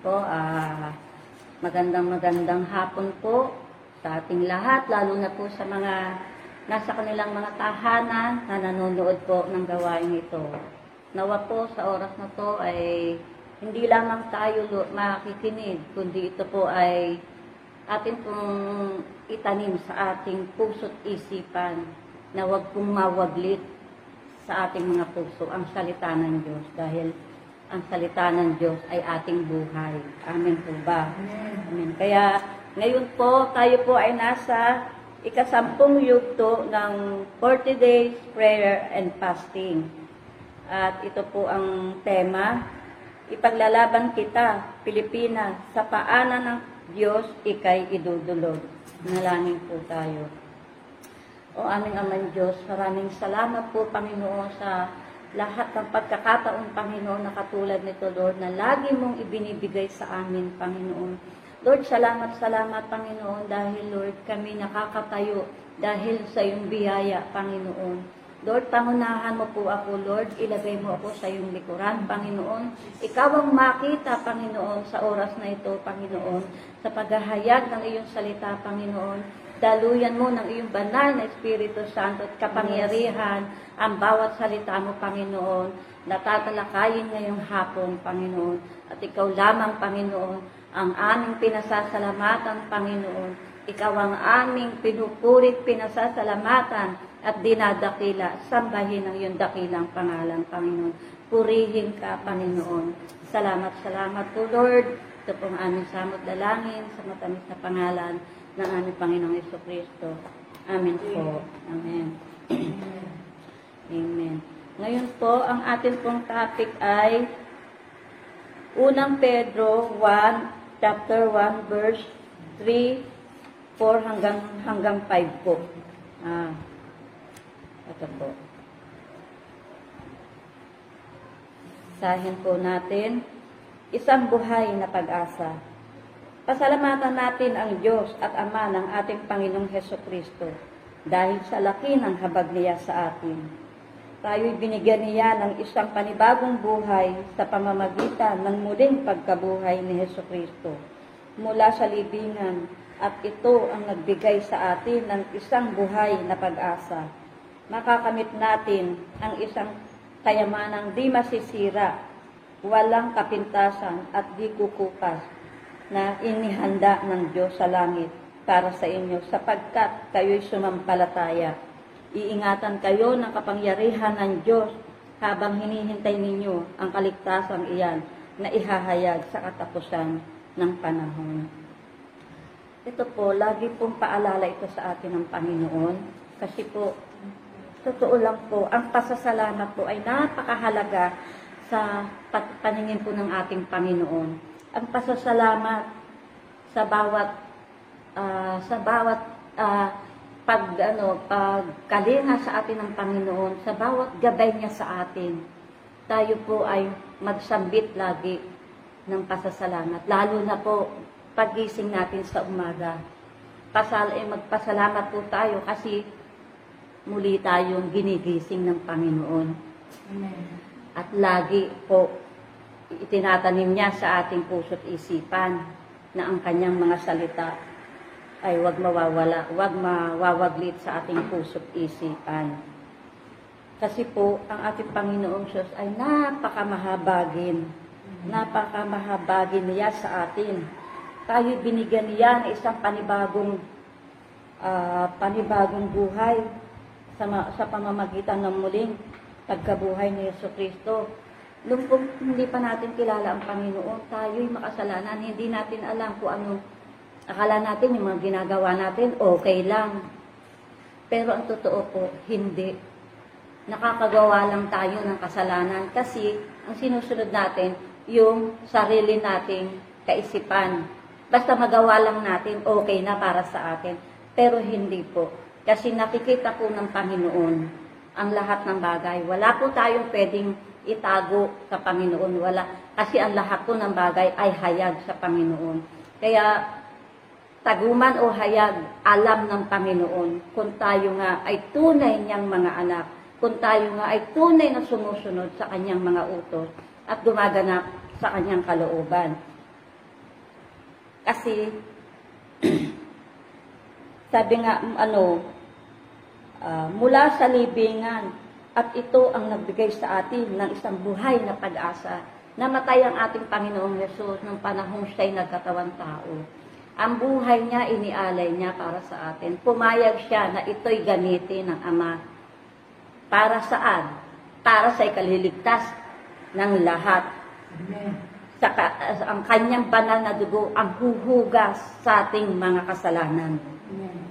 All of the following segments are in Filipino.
Po, ah, magandang magandang hapon po sa ating lahat, lalo na po sa mga nasa kanilang mga tahanan na nanonood po ng gawain ito. Nawa po sa oras na to ay hindi lamang tayo makikinig, kundi ito po ay atin pong itanim sa ating puso't isipan na wag pong mawaglit sa ating mga puso ang salita ng Diyos dahil ang salita ng Diyos ay ating buhay. Amen po ba? Amen. Kaya ngayon po, tayo po ay nasa ikasampung yugto ng 40 days prayer and fasting. At ito po ang tema, Ipaglalaban kita, Pilipinas, sa paanan ng Diyos, ikay idudulog. Nalangin po tayo. O aming amang Diyos, maraming salamat po, Panginoon, sa lahat ng pagkakataon, Panginoon, na katulad nito, Lord, na lagi mong ibinibigay sa amin, Panginoon. Lord, salamat, salamat, Panginoon, dahil, Lord, kami nakakatayo dahil sa iyong biyaya, Panginoon. Lord, pangunahan mo po ako, Lord. Ilagay mo ako sa iyong likuran, Panginoon. Ikaw ang makita, Panginoon, sa oras na ito, Panginoon, sa paghahayag ng iyong salita, Panginoon. Daluyan mo ng iyong banal na Espiritu Santo at kapangyarihan ang bawat salita mo, Panginoon, na tatalakayin ngayong hapon, Panginoon. At ikaw lamang, Panginoon, ang aming pinasasalamatan, Panginoon. Ikaw ang aming pinupurit, pinasasalamatan at dinadakila. Sambahin ang iyong dakilang pangalan, Panginoon. Purihin ka, Panginoon. Salamat, salamat po, Lord. Ito pong aming samot dalangin sa matamis na pangalan ng aming Panginoong Yeso Kristo. Amen po. Amen. Amen. Ngayon po, ang ating pong topic ay Unang Pedro 1, chapter 1, verse 3, 4 hanggang, hanggang 5 po. Ah, ito po. Sahin po natin, isang buhay na pag-asa. Pasalamatan natin ang Diyos at Ama ng ating Panginoong Heso Kristo dahil sa laki ng habag niya sa atin. Tayo'y binigyan niya ng isang panibagong buhay sa pamamagitan ng muling pagkabuhay ni Heso Kristo mula sa libingan at ito ang nagbigay sa atin ng isang buhay na pag-asa. Makakamit natin ang isang kayamanang di masisira, walang kapintasan at di kukupas na inihanda ng Diyos sa langit para sa inyo sapagkat kayo'y sumampalataya. Iingatan kayo ng kapangyarihan ng Diyos habang hinihintay ninyo ang kaligtasang iyan na ihahayag sa katapusan ng panahon. Ito po, lagi pong paalala ito sa atin ng Panginoon kasi po, totoo lang po, ang pasasalamat po ay napakahalaga sa paningin po ng ating Panginoon. Ang pasasalamat sa bawat ah, sa bawat ah, pag ano pagkalinga sa atin ng Panginoon, sa bawat gabay niya sa atin, tayo po ay magsambit lagi ng pasasalamat. Lalo na po pagising natin sa umaga. Pasal ay magpasalamat po tayo kasi muli tayong ginigising ng Panginoon. At lagi po itinatanim niya sa ating puso't isipan na ang kanyang mga salita ay wag mawawala, wag mawawaglit sa ating puso't isipan. Kasi po, ang ating Panginoong Diyos ay napakamahabagin. Napakamahabagin niya sa atin. Tayo binigyan niya ng isang panibagong ah, panibagong buhay sa, sa pamamagitan ng muling pagkabuhay ni Yeso Kristo. Nung po hindi pa natin kilala ang Panginoon, tayo'y makasalanan, hindi natin alam kung ano, akala natin yung mga ginagawa natin, okay lang. Pero ang totoo po, hindi. Nakakagawa lang tayo ng kasalanan kasi ang sinusunod natin, yung sarili nating kaisipan. Basta magawa lang natin, okay na para sa atin. Pero hindi po. Kasi nakikita po ng Panginoon ang lahat ng bagay. Wala po tayong pwedeng itago sa Panginoon. Wala. Kasi ang lahat po ng bagay ay hayag sa Panginoon. Kaya taguman o hayag, alam ng Panginoon kung tayo nga ay tunay niyang mga anak, kung tayo nga ay tunay na sumusunod sa kanyang mga utos at gumaganap sa kanyang kalooban. Kasi, sabi nga, ano, ah, mula sa libingan, at ito ang nagbigay sa atin ng isang buhay na pag-asa. Namatay ang ating Panginoong Yesus nung panahong siya'y nagkatawan tao. Ang buhay niya, inialay niya para sa atin. Pumayag siya na ito'y gamitin ng Ama. Para saan? Para sa ikaliligtas ng lahat. Sa ka- ang kanyang banal na dugo ang huhugas sa ating mga kasalanan.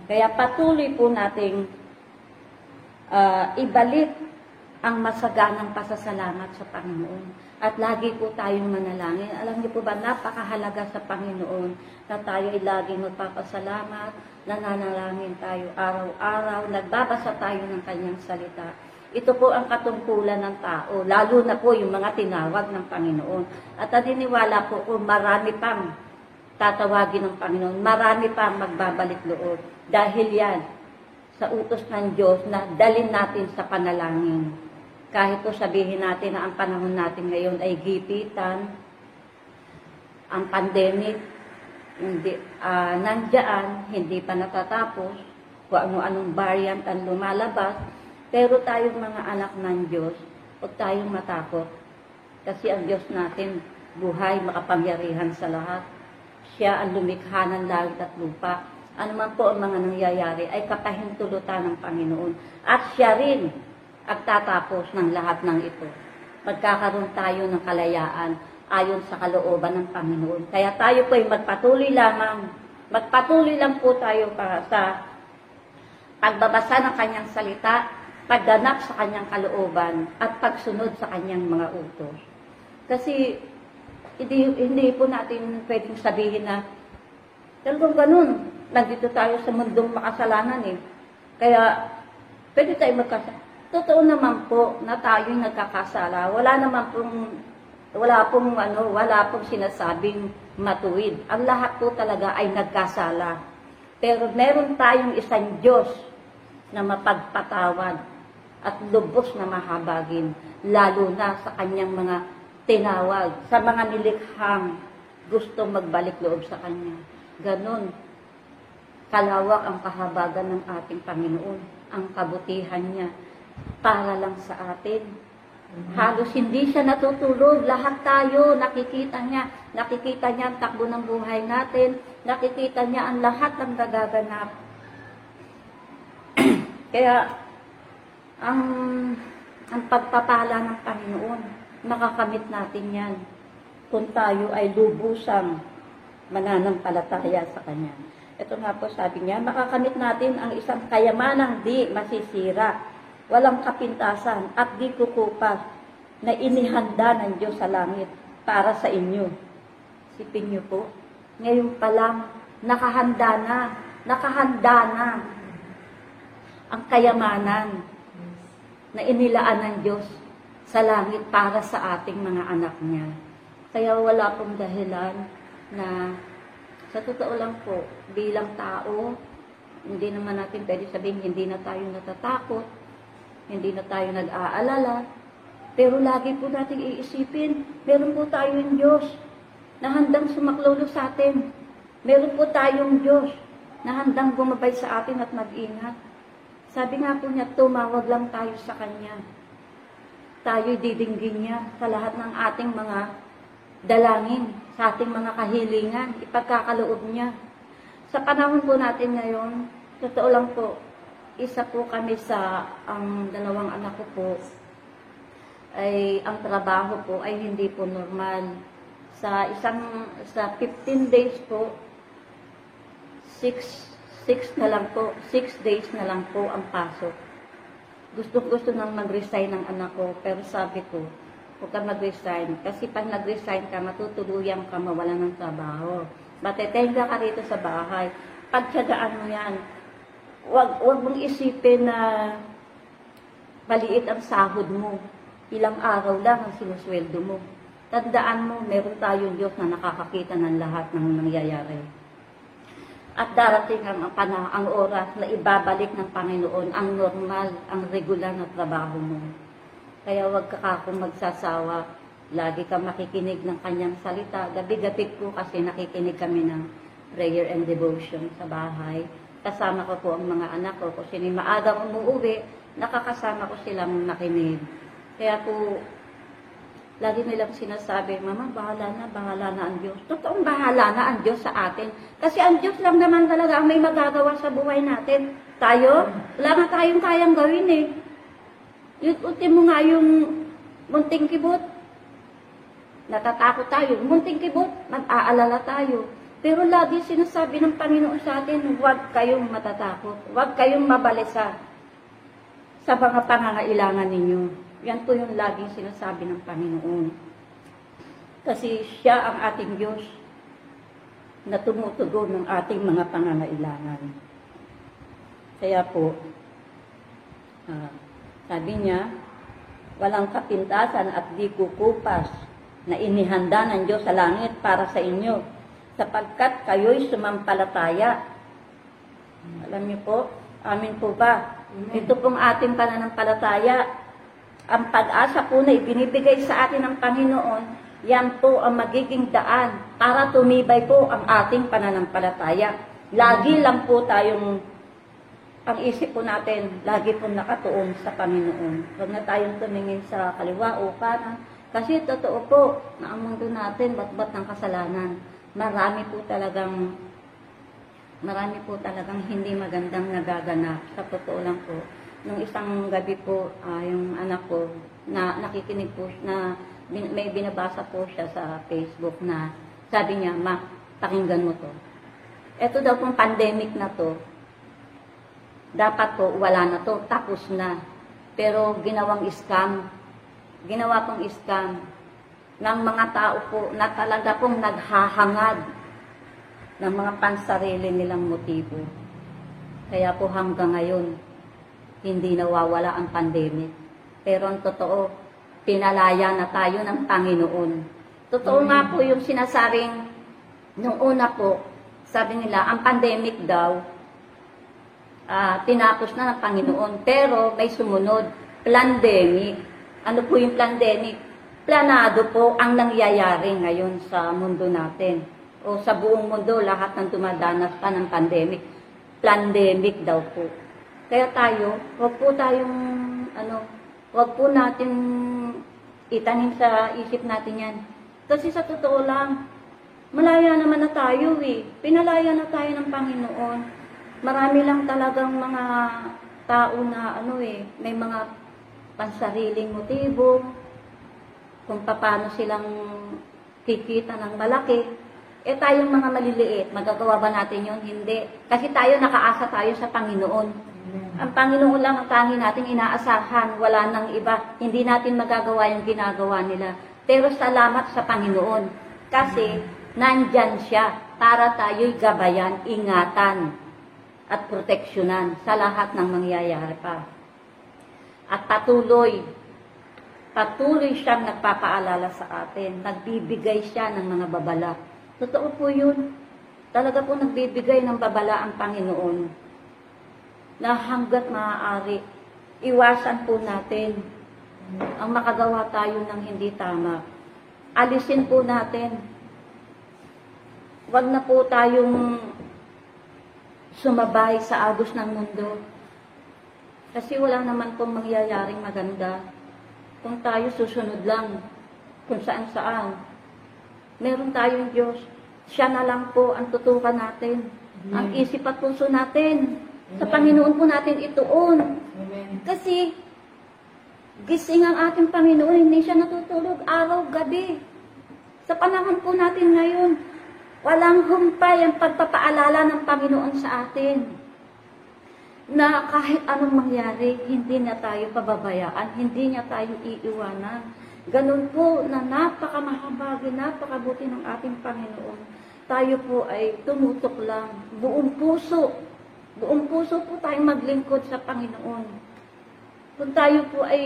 Kaya patuloy po nating ah, ibalik ang masaganang pasasalamat sa Panginoon. At lagi po tayong manalangin. Alam niyo po ba, napakahalaga sa Panginoon na tayo ay laging magpapasalamat, nananalangin tayo araw-araw, nagbabasa tayo ng kanyang salita. Ito po ang katungkulan ng tao, lalo na po yung mga tinawag ng Panginoon. At naniniwala po kung marami pang tatawagin ng Panginoon, marami pang magbabalik loob. Dahil yan, sa utos ng Diyos na dalin natin sa panalangin. Kahit po sabihin natin na ang panahon natin ngayon ay gipitan, ang pandemic, hindi, ah, nandiyan, hindi pa natatapos, kung ano-anong variant ang lumalabas, pero tayong mga anak ng Diyos, huwag tayong matakot. Kasi ang Diyos natin, buhay, makapangyarihan sa lahat. Siya ang lumikha ng langit at lupa. Ano man po ang mga nangyayari ay kapahintulutan ng Panginoon. At siya rin ang tatapos ng lahat ng ito. Magkakaroon tayo ng kalayaan ayon sa kalooban ng Panginoon. Kaya tayo po ay magpatuloy lamang. Magpatuloy lang po tayo para sa pagbabasa ng kanyang salita, pagganap sa kanyang kalooban, at pagsunod sa kanyang mga utos. Kasi hindi, hindi po natin pwedeng sabihin na talagang ganun, nandito tayo sa mundong makasalanan eh. Kaya pwede tayo magkasala. Totoo naman po na tayo nagkakasala. Wala naman pong wala pong ano, wala pong sinasabing matuwid. Ang lahat po talaga ay nagkasala. Pero meron tayong isang Diyos na mapagpatawad at lubos na mahabagin, lalo na sa kanyang mga tinawag, sa mga nilikhang gusto magbalik loob sa kanya. Ganon, kalawak ang kahabagan ng ating Panginoon, ang kabutihan niya, para lang sa atin. Halos hindi siya natutulog. Lahat tayo, nakikita niya. Nakikita niya ang takbo ng buhay natin. Nakikita niya ang lahat ng nagaganap. Kaya, ang, ang pagpapala ng Panginoon, makakamit natin yan kung tayo ay lubusang mananampalataya sa Kanya. Ito nga po sabi niya, makakamit natin ang isang kayamanang di masisira, walang kapintasan at di kukupas na inihanda ng Diyos sa langit para sa inyo. Sipin niyo po, ngayon pa lang, nakahanda na, nakahanda na ang kayamanan na inilaan ng Diyos sa langit para sa ating mga anak niya. Kaya wala pong dahilan na sa totoo lang po, bilang tao, hindi naman natin pwede sabihin hindi na tayo natatakot, hindi na tayo nag-aalala, pero lagi po natin iisipin, meron po tayong Diyos na handang sumaklolo sa atin. Meron po tayong Diyos na handang gumabay sa atin at mag-ingat. Sabi nga po niya, tumawag lang tayo sa Kanya. Tayo didinggin niya sa lahat ng ating mga dalangin, sa ating mga kahilingan, ipagkakaloob niya. Sa panahon po natin ngayon, totoo lang po, isa po kami sa, ang dalawang anak ko po, ay ang trabaho po ay hindi po normal. Sa isang, sa 15 days po, 6 6 na lang po, 6 days na lang po ang pasok. Gusto-gusto nang mag-resign ng anak ko, pero sabi ko, huwag ka mag-resign. Kasi pag nag-resign ka, matutuluyan ka mawala ng trabaho. Matetenga ka rito sa bahay. Pagtsagaan mo yan. Huwag, huwag mong isipin na maliit ang sahod mo. Ilang araw lang ang sinusweldo mo. Tandaan mo, meron tayong Diyos na nakakakita ng lahat ng nangyayari. At darating ang, pana, ang oras na ibabalik ng Panginoon ang normal, ang regular na trabaho mo. Kaya huwag ka akong magsasawa. Lagi ka makikinig ng kanyang salita. Gabi-gabi po kasi nakikinig kami ng prayer and devotion sa bahay. Kasama ko po ang mga anak ko. Kung sino maagang umuwi, nakakasama ko silang makinig. Kaya po, lagi nilang sinasabi, Mama, bahala na, bahala na ang Diyos. Totoong bahala na ang Diyos sa atin. Kasi ang Diyos lang naman talaga ang may magagawa sa buhay natin. Tayo, wala nga tayong kayang gawin eh. Yung ultimo nga yung munting kibot. Natatakot tayo. Munting kibot, nag-aalala tayo. Pero lagi sinasabi ng Panginoon sa atin, huwag kayong matatakot. Huwag kayong mabalisa sa mga pangangailangan ninyo. Yan po yung laging sinasabi ng Panginoon. Kasi siya ang ating Diyos na tumutugon ng ating mga pangangailangan. Kaya po, ah, sabi niya, walang kapintasan at di kukupas na inihanda ng Diyos sa langit para sa inyo, sapagkat kayo'y sumampalataya. Alam niyo po, amin po ba? Ito pong ating pananampalataya. Ang pag-asa po na ibinibigay sa atin ng Panginoon, yan po ang magiging daan para tumibay po ang ating pananampalataya. Lagi lang po tayong ang isip po natin, lagi po nakatuon sa Panginoon. Huwag na tayong tumingin sa kaliwa o kanan. Kasi totoo po na ang mundo natin, bat-bat ng kasalanan. Marami po talagang marami po talagang hindi magandang nagaganap. Sa totoo lang po. Nung isang gabi po, ah, yung anak ko, na nakikinig po, na bin- may binabasa po siya sa Facebook na sabi niya, Ma, pakinggan mo to. Ito daw pong pandemic na to, dapat po wala na to, tapos na. Pero ginawang scam, ginawa pong scam ng mga tao po na talaga pong naghahangad ng mga pansarili nilang motibo. Kaya po hanggang ngayon, hindi nawawala ang pandemic. Pero ang totoo, pinalaya na tayo ng Panginoon. Totoo nga po yung sinasabing, nung una po, sabi nila, ang pandemic daw, ah, tinapos na ng Panginoon. Pero may sumunod, pandemic. Ano po yung pandemic? Planado po ang nangyayari ngayon sa mundo natin. O sa buong mundo, lahat ng dumadanas pa ng pandemic. Pandemic daw po. Kaya tayo, wag po tayong, ano, wag po natin itanim sa isip natin yan. Kasi sa totoo lang, malaya naman na tayo eh. Pinalaya na tayo ng Panginoon marami lang talagang mga tao na ano eh, may mga pansariling motibo, kung paano silang kikita ng malaki. Eh tayong mga maliliit, magagawa ba natin yun? Hindi. Kasi tayo nakaasa tayo sa Panginoon. Ang Panginoon lang ang tangi natin inaasahan, wala nang iba. Hindi natin magagawa yung ginagawa nila. Pero salamat sa Panginoon. Kasi nandyan siya para tayo'y gabayan, ingatan at proteksyonan sa lahat ng mangyayari pa. At patuloy, patuloy siyang nagpapaalala sa atin, nagbibigay siya ng mga babala. Totoo po yun. Talaga po nagbibigay ng babala ang Panginoon na hanggat maaari, iwasan po natin ang makagawa tayo ng hindi tama. Alisin po natin. Huwag na po tayong sumabay sa agos ng mundo. Kasi wala naman pong mangyayaring maganda kung tayo susunod lang kung saan saan. Meron tayong Diyos. Siya na lang po ang tutukan natin. Ang isip at puso natin. Sa Panginoon po natin ituon. Kasi gising ang ating Panginoon, hindi siya natutulog araw, gabi. Sa panahon po natin ngayon, walang humpay ang pagpapaalala ng Panginoon sa atin na kahit anong mangyari, hindi na tayo pababayaan, hindi niya tayo iiwanan. Ganun po na napakamahabagi, napakabuti ng ating Panginoon. Tayo po ay tumutok lang, buong puso. Buong puso po tayong maglingkod sa Panginoon. Kung tayo po ay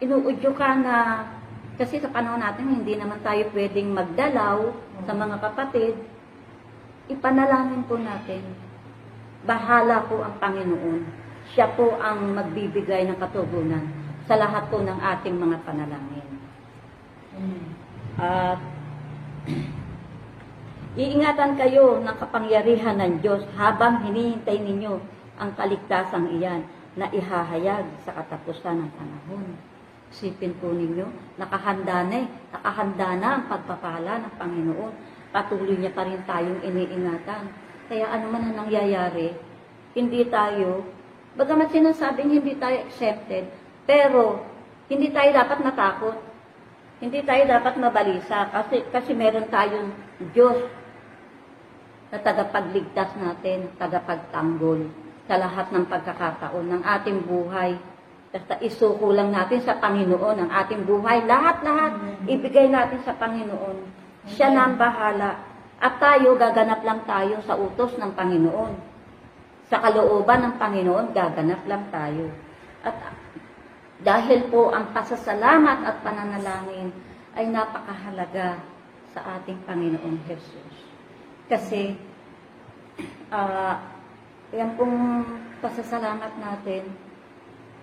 inuudyo ka na kasi sa panahon natin, hindi naman tayo pwedeng magdalaw sa mga kapatid. Ipanalangin po natin. Bahala po ang Panginoon. Siya po ang magbibigay ng katugunan sa lahat po ng ating mga panalangin. At Iingatan kayo ng kapangyarihan ng Diyos habang hinihintay ninyo ang kaligtasang iyan na ihahayag sa katapusan ng panahon. Sipin po ninyo, nakahanda na eh. Nakahanda na ang pagpapala ng Panginoon. Patuloy niya pa rin tayong iniingatan. Kaya ano man ang nangyayari, hindi tayo, bagamat sinasabing hindi tayo accepted, pero hindi tayo dapat natakot. Hindi tayo dapat mabalisa kasi, kasi meron tayong Diyos na tagapagligtas natin, tagapagtanggol sa lahat ng pagkakataon ng ating buhay. Basta isuko lang natin sa Panginoon ang ating buhay. Lahat-lahat, ibigay natin sa Panginoon. Siya na ang bahala. At tayo, gaganap lang tayo sa utos ng Panginoon. Sa kalooban ng Panginoon, gaganap lang tayo. At dahil po ang pasasalamat at pananalangin ay napakahalaga sa ating Panginoong Jesus. Kasi, ah, yan pong pasasalamat natin,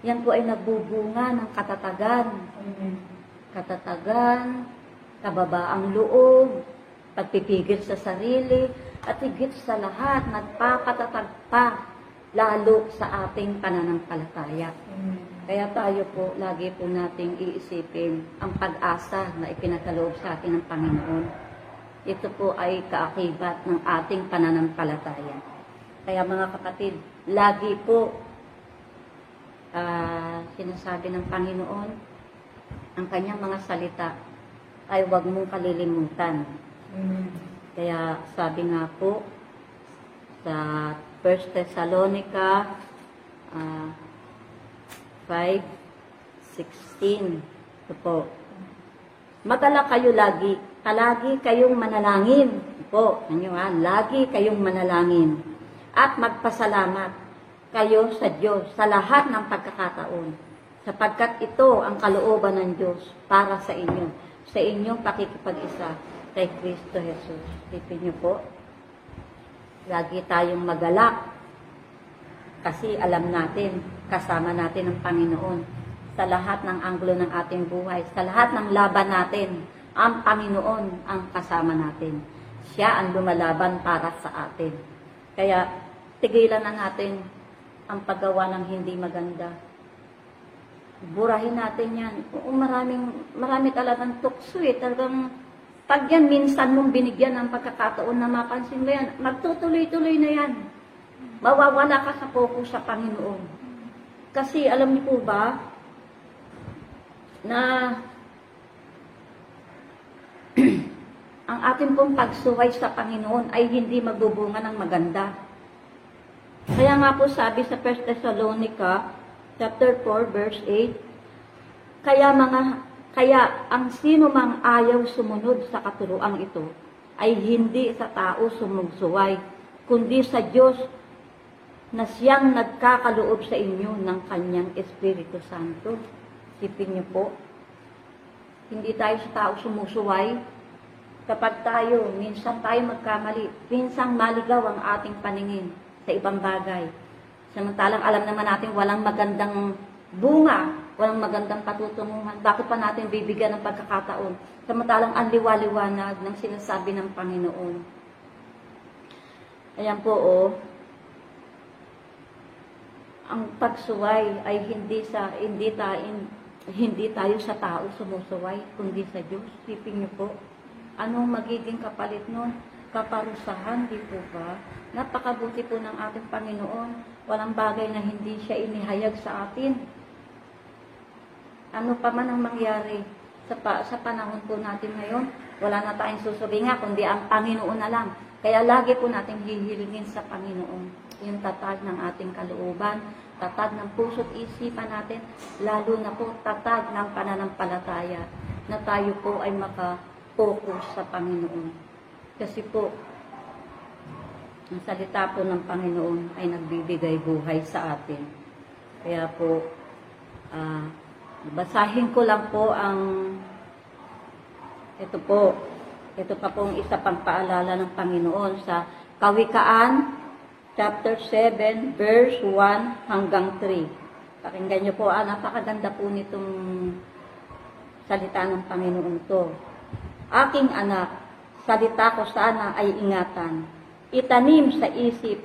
yan po ay nagbubunga ng katatagan. Katatagan, kababaang loob, pagpipigil sa sarili, at higit sa lahat, nagpapatatag pa lalo sa ating pananampalataya. Kaya tayo po, lagi po nating iisipin ang pag-asa na ipinagkaloob sa atin ng Panginoon. Ito po ay kaakibat ng ating pananampalataya. Kaya mga kapatid, lagi po ah, sinasabi ng Panginoon, ang kanyang mga salita ay huwag mong kalilimutan. Kaya sabi nga po sa 1 Thessalonica ah, 5.16 ito po. Madala kayo lagi, palagi kayong manalangin. Ito po, ano nga, lagi kayong manalangin. At magpasalamat kayo sa Diyos sa lahat ng pagkakataon. Sapagkat ito ang kalooban ng Diyos para sa inyo, sa inyong pakikipag-isa kay Kristo Jesus. Tipin niyo po, lagi tayong magalak kasi alam natin, kasama natin ang Panginoon sa lahat ng anggulo ng ating buhay, sa lahat ng laban natin, ang Panginoon ang kasama natin. Siya ang lumalaban para sa atin. Kaya, tigilan na natin ang paggawa ng hindi maganda. Burahin natin yan. Oo, maraming, marami talagang tukso eh. Talagang, pag yan, minsan mong binigyan ng pagkakataon na mapansin mo yan, magtutuloy-tuloy na yan mawawala ka sa focus sa Panginoon. Kasi alam niyo po ba, na ang ating pong pagsuway sa Panginoon ay hindi magbubunga ng maganda. Kaya nga po sabi sa 1 Thessalonica chapter 4 verse 8, kaya mga kaya ang sino mang ayaw sumunod sa katuruang ito ay hindi sa tao sumugsuway, kundi sa Diyos na siyang nagkakaloob sa inyo ng kanyang Espiritu Santo. Sipin niyo po, hindi tayo sa tao sumusuway. Kapag tayo, minsan tayo magkamali, minsan maligaw ang ating paningin sa ibang bagay. Samantalang alam naman natin walang magandang bunga, walang magandang patutunguhan. Bakit pa natin bibigyan ng pagkakataon? Samantalang ang liwaliwanag ng sinasabi ng Panginoon. Ayan po, oh, ang pagsuway ay hindi sa hindi tayo hindi tayo sa tao sumusuway kundi sa Diyos. Sipin niyo po, anong magiging kapalit nun? Kaparusahan, di po ba? Napakabuti po ng ating Panginoon. Walang bagay na hindi siya inihayag sa atin. Ano pa man ang mangyari sa, pa, sa panahon po natin ngayon, wala na tayong susubinga, kundi ang Panginoon na lang. Kaya lagi po natin hihilingin sa Panginoon yung tatag ng ating kalooban, tatag ng puso't isipan natin, lalo na po tatag ng pananampalataya na tayo po ay makapokus sa Panginoon. Kasi po, ang salita po ng Panginoon ay nagbibigay buhay sa atin. Kaya po, ah, basahin ko lang po ang ito po, ito pa pong isa pang paalala ng Panginoon sa Kawikaan chapter 7, verse 1 hanggang 3. Pakinggan niyo po, ah, napakaganda po nitong salita ng Panginoon to. Aking anak, salita ko sana ay ingatan. Itanim sa isip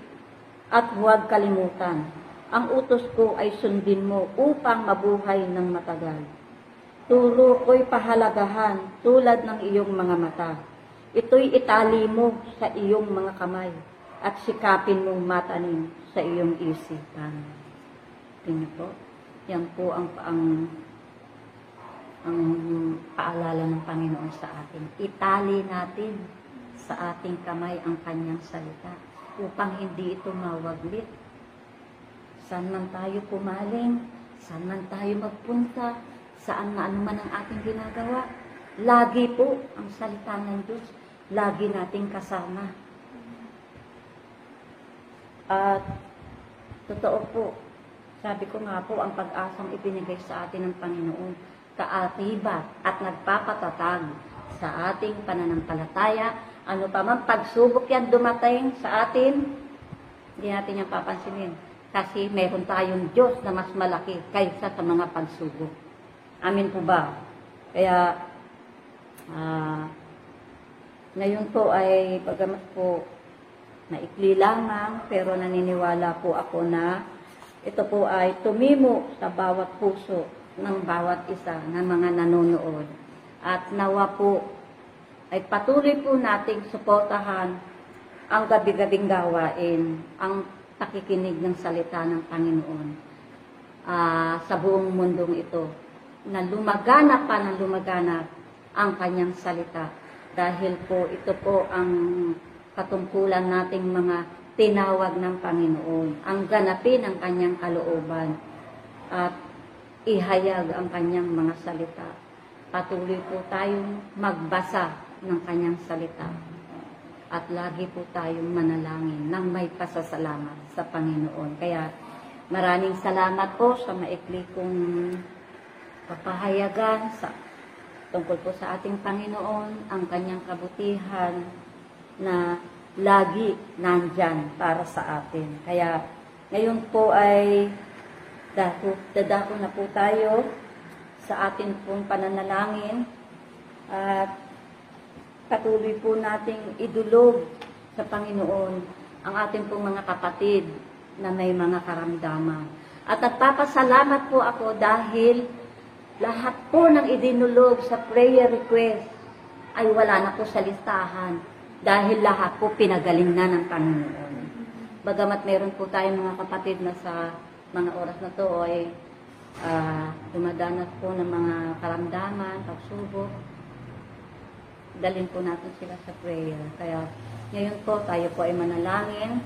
at huwag kalimutan. Ang utos ko ay sundin mo upang mabuhay ng matagal. Turo ko'y pahalagahan tulad ng iyong mga mata. Ito'y itali mo sa iyong mga kamay at sikapin mong matanim sa iyong isipan. Tingnan po. Yan po ang, ang ang paalala ng Panginoon sa atin. Itali natin sa ating kamay ang kanyang salita upang hindi ito mawaglit. Saan man tayo pumaling, saan man tayo magpunta, saan na ano man ang ating ginagawa, lagi po ang salita ng Diyos, lagi nating kasama. At totoo po, sabi ko nga po, ang pag-asang ibinigay sa atin ng Panginoon, kaatibat at nagpapatatag sa ating pananampalataya. Ano pa man pagsubok yan dumating sa atin, hindi natin yan papansinin. Kasi meron tayong Diyos na mas malaki kaysa sa mga pagsubok. Amin po ba? Kaya, ah, ngayon po ay, pagamat po, maikli lamang, pero naniniwala po ako na ito po ay tumimo sa bawat puso ng bawat isa ng mga nanonood. At nawa po ay patuloy po nating suportahan ang gabi-gabing gawain, ang pakikinig ng salita ng Panginoon ah, sa buong mundong ito na lumaganap pa ng lumaganap ang kanyang salita dahil po ito po ang katungkulan nating mga tinawag ng Panginoon, ang ganapin ang kanyang kalooban at ihayag ang kanyang mga salita. Patuloy po tayong magbasa ng kanyang salita. At lagi po tayong manalangin ng may pasasalamat sa Panginoon. Kaya maraming salamat po sa maikli kong papahayagan sa tungkol po sa ating Panginoon, ang kanyang kabutihan na lagi nandyan para sa atin. Kaya ngayon po ay Dako, dadako na po tayo sa atin pong pananalangin at patuloy po nating idulog sa Panginoon ang ating pong mga kapatid na may mga karamdaman. At nagpapasalamat po ako dahil lahat po ng idinulog sa prayer request ay wala na po sa listahan dahil lahat po pinagaling na ng Panginoon. Bagamat meron po tayong mga kapatid na sa mga oras na to ay uh, dumadanas po ng mga karamdaman, pagsubok. Dalhin po natin sila sa prayer. Kaya ngayon po tayo po ay manalangin.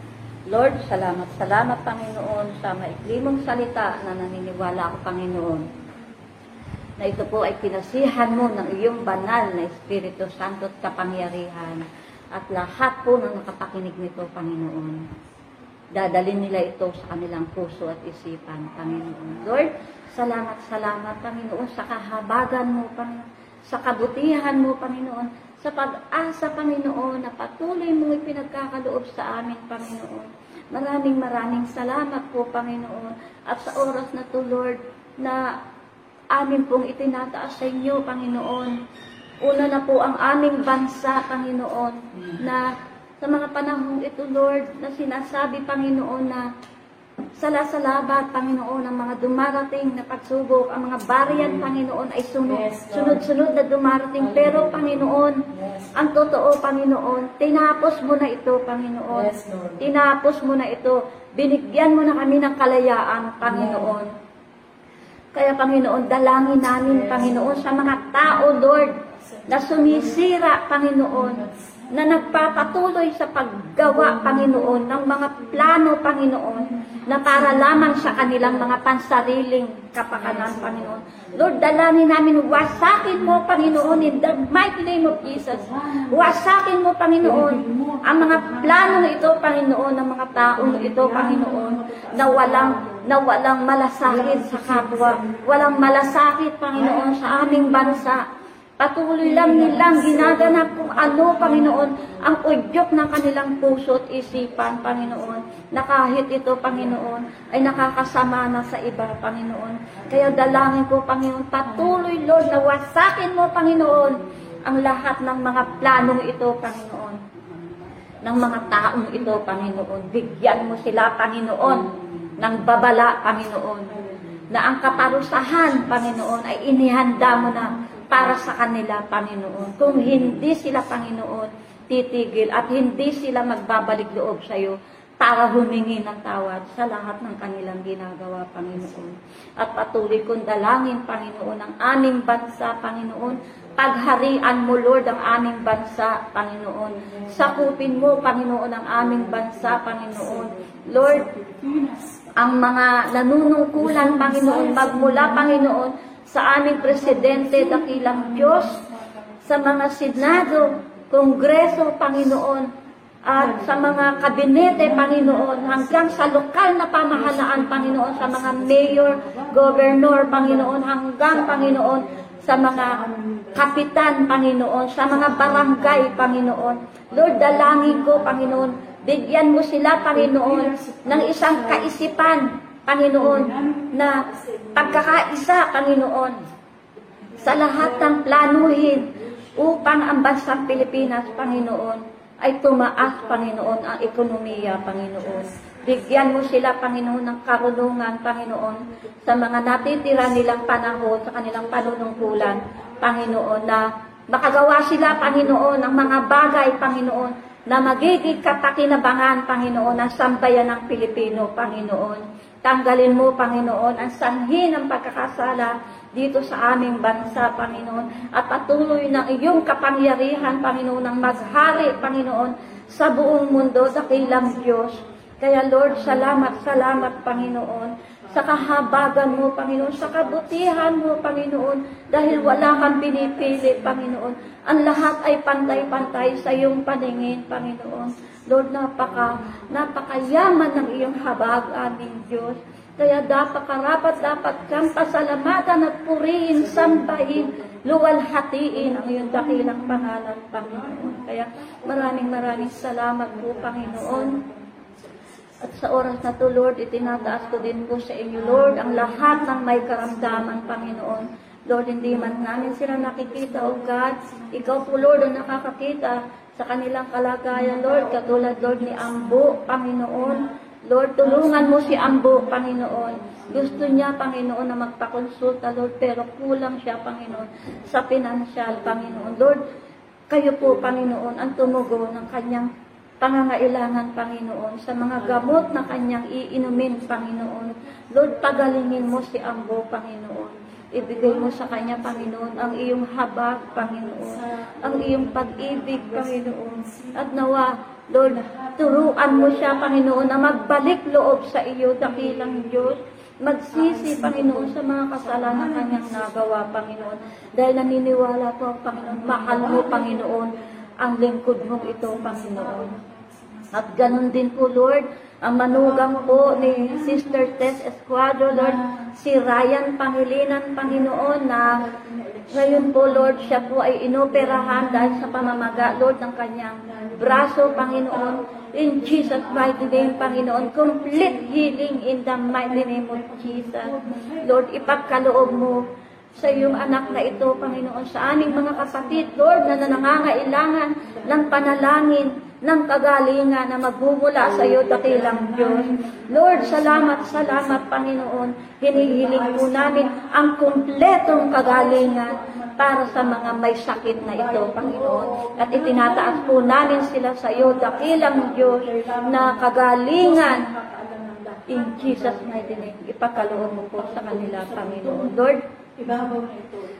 Lord, salamat, salamat Panginoon sa maiklimong salita na naniniwala ako Panginoon na ito po ay pinasihan mo ng iyong banal na Espiritu Santo at kapangyarihan at lahat po ng nakapakinig nito, Panginoon dadalhin nila ito sa kanilang puso at isipan, Panginoon. Lord, salamat, salamat, Panginoon, sa kahabagan mo, Panginoon, sa kabutihan mo, Panginoon, sa pag-asa, Panginoon, na patuloy mong ipinagkakaloob sa amin, Panginoon. Maraming maraming salamat po, Panginoon, at sa oras na to, Lord, na amin pong itinataas sa inyo, Panginoon. Una na po ang aming bansa, Panginoon, na sa mga panahong ito, Lord, na sinasabi, Panginoon, na salasalabat, Panginoon, ang mga dumarating na pagsubok, ang mga bariyan, Panginoon, ay sunod, Yes, sunod-sunod na dumarating. Pero, Panginoon, Yes. ang totoo, Panginoon, tinapos mo na ito, Panginoon. Yes, Lord. Tinapos mo na ito. Binigyan mo na kami ng kalayaan, Panginoon. Kaya, Panginoon, dalangin namin, Yes. Panginoon, sa mga tao, Lord, na sumisira, Panginoon, na nagpapatuloy sa paggawa, Panginoon, ng mga plano, Panginoon, na para lamang sa kanilang mga pansariling kapakanan, Panginoon. Lord, dalangin namin, wasakin mo, Panginoon, in the mighty name of Jesus. Wasakin mo, Panginoon, ang mga plano na ito, Panginoon, ng mga taong ito, Panginoon, na walang, na walang malasakit sa kapwa, walang malasakit, Panginoon, sa aming bansa. Patuloy lang nilang ginaganap kung ano, Panginoon, ang udyok ng kanilang puso at isipan, Panginoon, na kahit ito, Panginoon, ay nakakasama na sa iba, Panginoon. Kaya dalangin ko, Panginoon, patuloy, Lord, na wasakin mo, Panginoon, ang lahat ng mga planong ito, Panginoon. Ng mga taong ito, Panginoon. Bigyan mo sila, Panginoon, ng babala, Panginoon. Na ang kaparusahan, Panginoon, ay inihanda mo na para sa kanila, Panginoon. Kung hindi sila, Panginoon, titigil at hindi sila magbabalik loob sa iyo para humingi ng tawad sa lahat ng kanilang ginagawa, Panginoon. At patuloy kong dalangin, Panginoon, ang aming bansa, Panginoon. Pagharian mo, Lord, ang aming bansa, Panginoon. Sakupin mo, Panginoon, ang aming bansa, Panginoon. Lord, ang mga nanunungkulan, Panginoon, magmula, Panginoon, sa aming presidente, dakilang Diyos, sa mga senado, kongreso, Panginoon, at sa mga kabinete, Panginoon, hanggang sa lokal na pamahalaan, Panginoon, sa mga mayor, governor, Panginoon, hanggang, Panginoon, sa mga kapitan, Panginoon, sa mga barangay, Panginoon. Lord, dalangin ko, Panginoon, bigyan mo sila, Panginoon, ng isang kaisipan, Panginoon, na pagkakaisa, Panginoon, sa lahat ng planuhin upang ang bansang Pilipinas, Panginoon, ay tumaas, Panginoon, ang ekonomiya, Panginoon. Bigyan mo sila, Panginoon, ng karunungan, Panginoon, sa mga natitira nilang panahon, sa kanilang panunungkulan, Panginoon, na makagawa sila, Panginoon, ng mga bagay, Panginoon, na magiging kapakinabangan, Panginoon, ng sambayan ng Pilipino, Panginoon. Tanggalin mo, Panginoon, ang sanhi ng pagkakasala dito sa aming bansa, Panginoon, at patuloy ng iyong kapangyarihan, Panginoon, ng maghari, Panginoon, sa buong mundo, dakilang Diyos. Kaya Lord, salamat, salamat, Panginoon, sa kahabagan mo, Panginoon, sa kabutihan mo, Panginoon, dahil wala kang pinipili, Panginoon. Ang lahat ay pantay-pantay sa iyong paningin, Panginoon. Lord, napaka, napakayaman ng iyong habag, aming Diyos. Kaya dapat karapat dapat kang pasalamatan at purihin, sambahin, luwalhatiin ang iyong dakilang pangalan, Panginoon. Kaya maraming maraming salamat po, Panginoon. At sa oras na to, Lord, itinataas ko din po sa inyo, Lord, ang lahat ng may karamdaman, Panginoon. Lord, hindi man namin sila nakikita, O God. Ikaw po, Lord, ang nakakakita sa kanilang kalagayan, Lord, katulad, Lord, ni Ambo, Panginoon. Lord, tulungan mo si Ambo, Panginoon. Gusto niya, Panginoon, na magpakonsulta, Lord, pero kulang siya, Panginoon, sa pinansyal, Panginoon. Lord, kayo po, Panginoon, ang tumugo ng kanyang pangangailangan, Panginoon, sa mga gamot na kanyang iinumin, Panginoon. Lord, pagalingin mo si Ambo, Panginoon. Ibigay mo sa kanya, Panginoon, ang iyong habag, Panginoon, ang iyong pag-ibig, Panginoon. At nawa, Lord, turuan mo siya, Panginoon, na magbalik loob sa iyo, dakilang Diyos. Magsisi, Panginoon, sa mga kasalanan kanyang nagawa, Panginoon. Dahil naniniwala ko, Panginoon, mahal mo, Panginoon, ang lingkod mong ito, Panginoon. At ganun din po, Lord, ang manugang po ni Sister Tess Esquadro, Lord, si Ryan Pangilinan, Panginoon, na ngayon po, Lord, siya po ay inoperahan dahil sa pamamaga, Lord, ng kanyang braso, Panginoon. In Jesus' mighty name, Panginoon, complete healing in the mighty name of Jesus. Lord, ipagkaloob mo sa iyong anak na ito, Panginoon, sa aming mga kapatid, Lord, na nangangailangan ng panalangin, ng kagalingan na magmumula sa iyo, dakilang Diyos. Lord, salamat, salamat, Panginoon. Hinihiling po namin ang kumpletong kagalingan para sa mga may sakit na ito, Panginoon. At itinataas po namin sila sa iyo, dakilang Diyos, na kagalingan in Jesus' mighty name. Ipakaloob mo po sa kanila, Panginoon. Lord,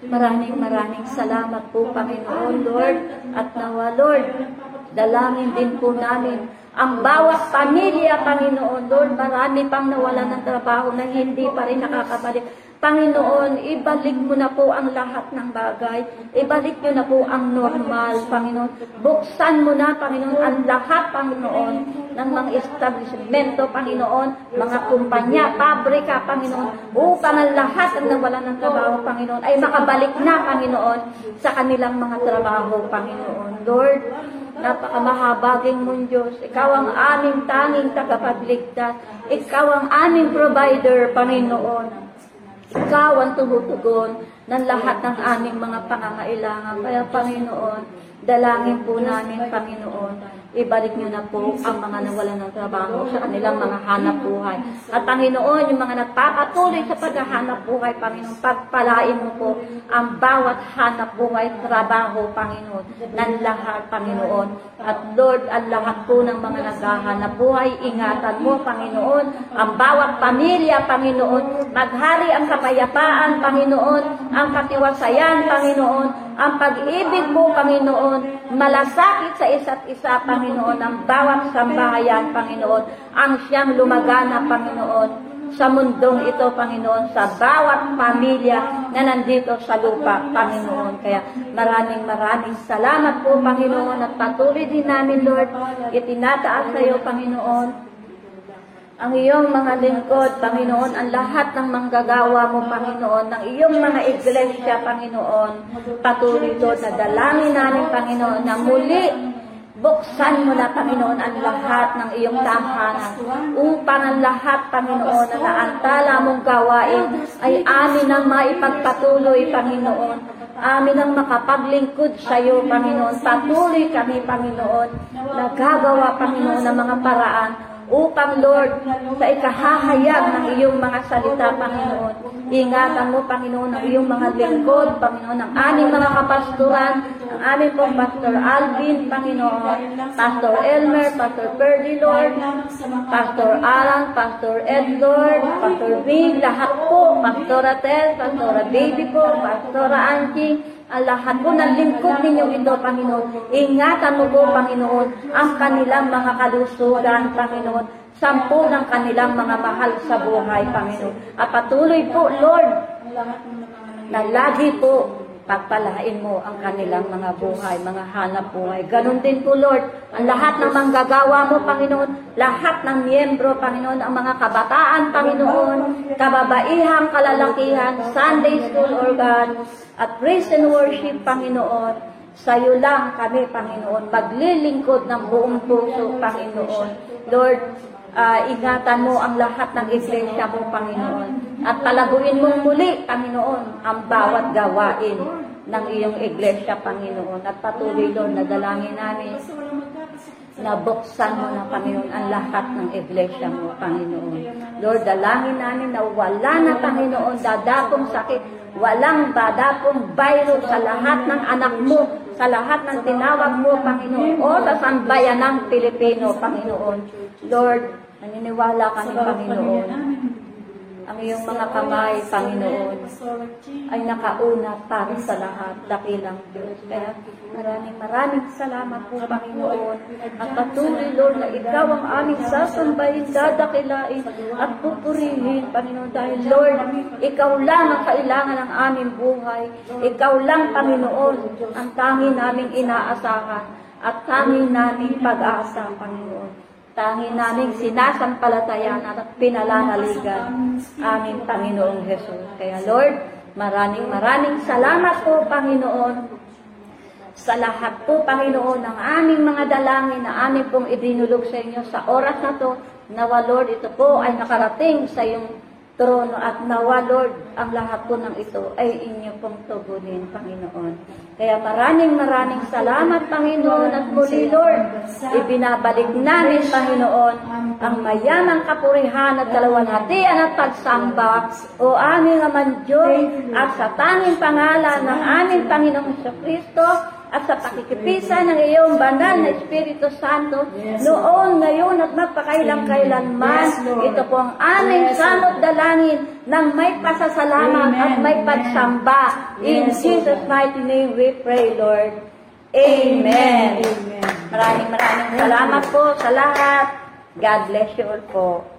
Maraming maraming salamat po, Panginoon, Lord. At nawa, Lord, dalangin din po namin ang bawat pamilya, Panginoon, Lord, marami pang nawalan ng trabaho na hindi pa rin nakakabalik. Panginoon, ibalik mo na po ang lahat ng bagay. Ibalik nyo na po ang normal, Panginoon. Buksan mo na, Panginoon, ang lahat, Panginoon, ng mga establishmento, Panginoon, mga kumpanya, pabrika, Panginoon, upang ang lahat ng nawalan ng trabaho, Panginoon, ay makabalik na, Panginoon, sa kanilang mga trabaho, Panginoon. Lord, napakamahabaging mong Diyos. Ikaw ang aming tanging tagapagligtas. Ikaw ang aming provider, Panginoon. Ikaw ang tumutugon ng lahat ng aming mga pangangailangan. Kaya Panginoon, dalangin po namin, Panginoon, ibalik niyo na po ang mga nawalan ng trabaho sa kanilang mga hanap buhay. At Panginoon, yung mga nagpapatuloy sa paghahanap buhay, Panginoon, pagpalain mo po ang bawat hanap buhay, trabaho, Panginoon, ng lahat, Panginoon. At Lord, ang lahat po ng mga naghahanap buhay, ingatan mo, Panginoon, ang bawat pamilya, Panginoon, maghari ang kapayapaan, Panginoon, ang katiwasayan, Panginoon, ang pag-ibig mo, Panginoon, malasakit sa isa't isa, Panginoon, ang bawat sambahayan, Panginoon, ang siyang lumagana, Panginoon, sa mundong ito, Panginoon, sa bawat pamilya na nandito sa lupa, Panginoon. Kaya maraming maraming salamat po, Panginoon, at patuloy din namin, Lord, itinataas sa iyo, Panginoon, ang iyong mga lingkod, Panginoon, ang lahat ng manggagawa mo, Panginoon, ng iyong mga iglesia, Panginoon, patuloy doon na dalangin namin, Panginoon, na muli Buksan mo na, Panginoon, ang lahat ng iyong tahanan upang ang lahat, Panginoon, na naantala mong gawain ay amin ang maipagpatuloy, Panginoon. Amin ang makapaglingkod sa iyo, Panginoon. Patuloy kami, Panginoon, na gagawa, Panginoon, ng mga paraan upang, Lord, sa ikahahayag ng iyong mga salita, Panginoon. Ingatan mo, Panginoon, ang iyong mga lingkod, Panginoon, ang aming mga kapasturan, ang aming pong Pastor Alvin, Panginoon, Pastor Elmer, Pastor Perdy, Lord, Pastor Alan, Pastor Ed, Lord, Pastor Big, lahat po, Pastor Atel, Pastor Baby po, Pastor Angie, ang lahat po ng lingkod ninyo ito, Panginoon. Ingatan mo po, Panginoon, ang kanilang mga kalusugan, Panginoon. Sampu ng kanilang mga mahal sa buhay, Panginoon. At patuloy po, Lord, na lagi po pagpalain mo ang kanilang mga buhay, mga hanap buhay. Ganon din po, Lord, ang lahat ng manggagawa mo, Panginoon, lahat ng miyembro, Panginoon, ang mga kabataan, Panginoon, kababaihang kalalakihan, Sunday School Organ, at Praise and Worship, Panginoon, sa iyo lang kami, Panginoon, maglilingkod ng buong puso, Panginoon. Lord, ah, ingatan mo ang lahat ng iglesia mo, Panginoon. At palaguin mong muli, Panginoon, ang bawat gawain ng iyong iglesia, Panginoon. At patuloy, Lord, na dalangin namin na buksan mo na, Panginoon, ang lahat ng iglesia mo, Panginoon. Lord, dalangin namin na wala na, Panginoon, dadapong sakit, walang dadapong virus sa lahat ng anak mo, sa lahat ng tinawag mo, Panginoon, o sa sambayan ng Pilipino, Panginoon. Lord, naniniwala kami, Panginoon, ang iyong mga kamay, Panginoon, ay nakauna para sa lahat, dakilang Diyos. Kaya maraming maraming salamat po, Panginoon. At patuloy, Lord, na ikaw ang aming sasambahin, dadakilain, at pupurihin, Panginoon. Dahil, Lord, ikaw lang ang kailangan ng aming buhay. Ikaw lang, Panginoon, ang tangi naming inaasahan at tangi naming pag-asa, Panginoon. Tangi naming sinasampalatayanan at pinalalaligan aming Panginoong Jesus. Kaya Lord, maraming maraming salamat po, Panginoon, sa lahat po, Panginoon, ng aming mga dalangin na aming pong idinulog sa inyo sa oras na to. Nawa, Lord, ito po ay nakarating sa iyong trono at nawa, Lord, ang lahat po ng ito ay inyo pong tugunin, Panginoon. Kaya maraming maraming salamat, Panginoon, at muli, Lord, ibinabalik namin, Panginoon, ang mayamang kapurihan at kalawalhatian at pagsamba o aming Aman Diyos at sa tanging pangalan ng aming Panginoong Kristo at sa pakikipisa ng iyong banal na Espiritu Santo noon, ngayon at magpakailang kailanman. Ito po ang aming samot dalangin ng may pasasalamat at may pagsamba. In Jesus' mighty name we pray, Lord. Amen. Maraming maraming salamat po sa lahat. God bless you all po.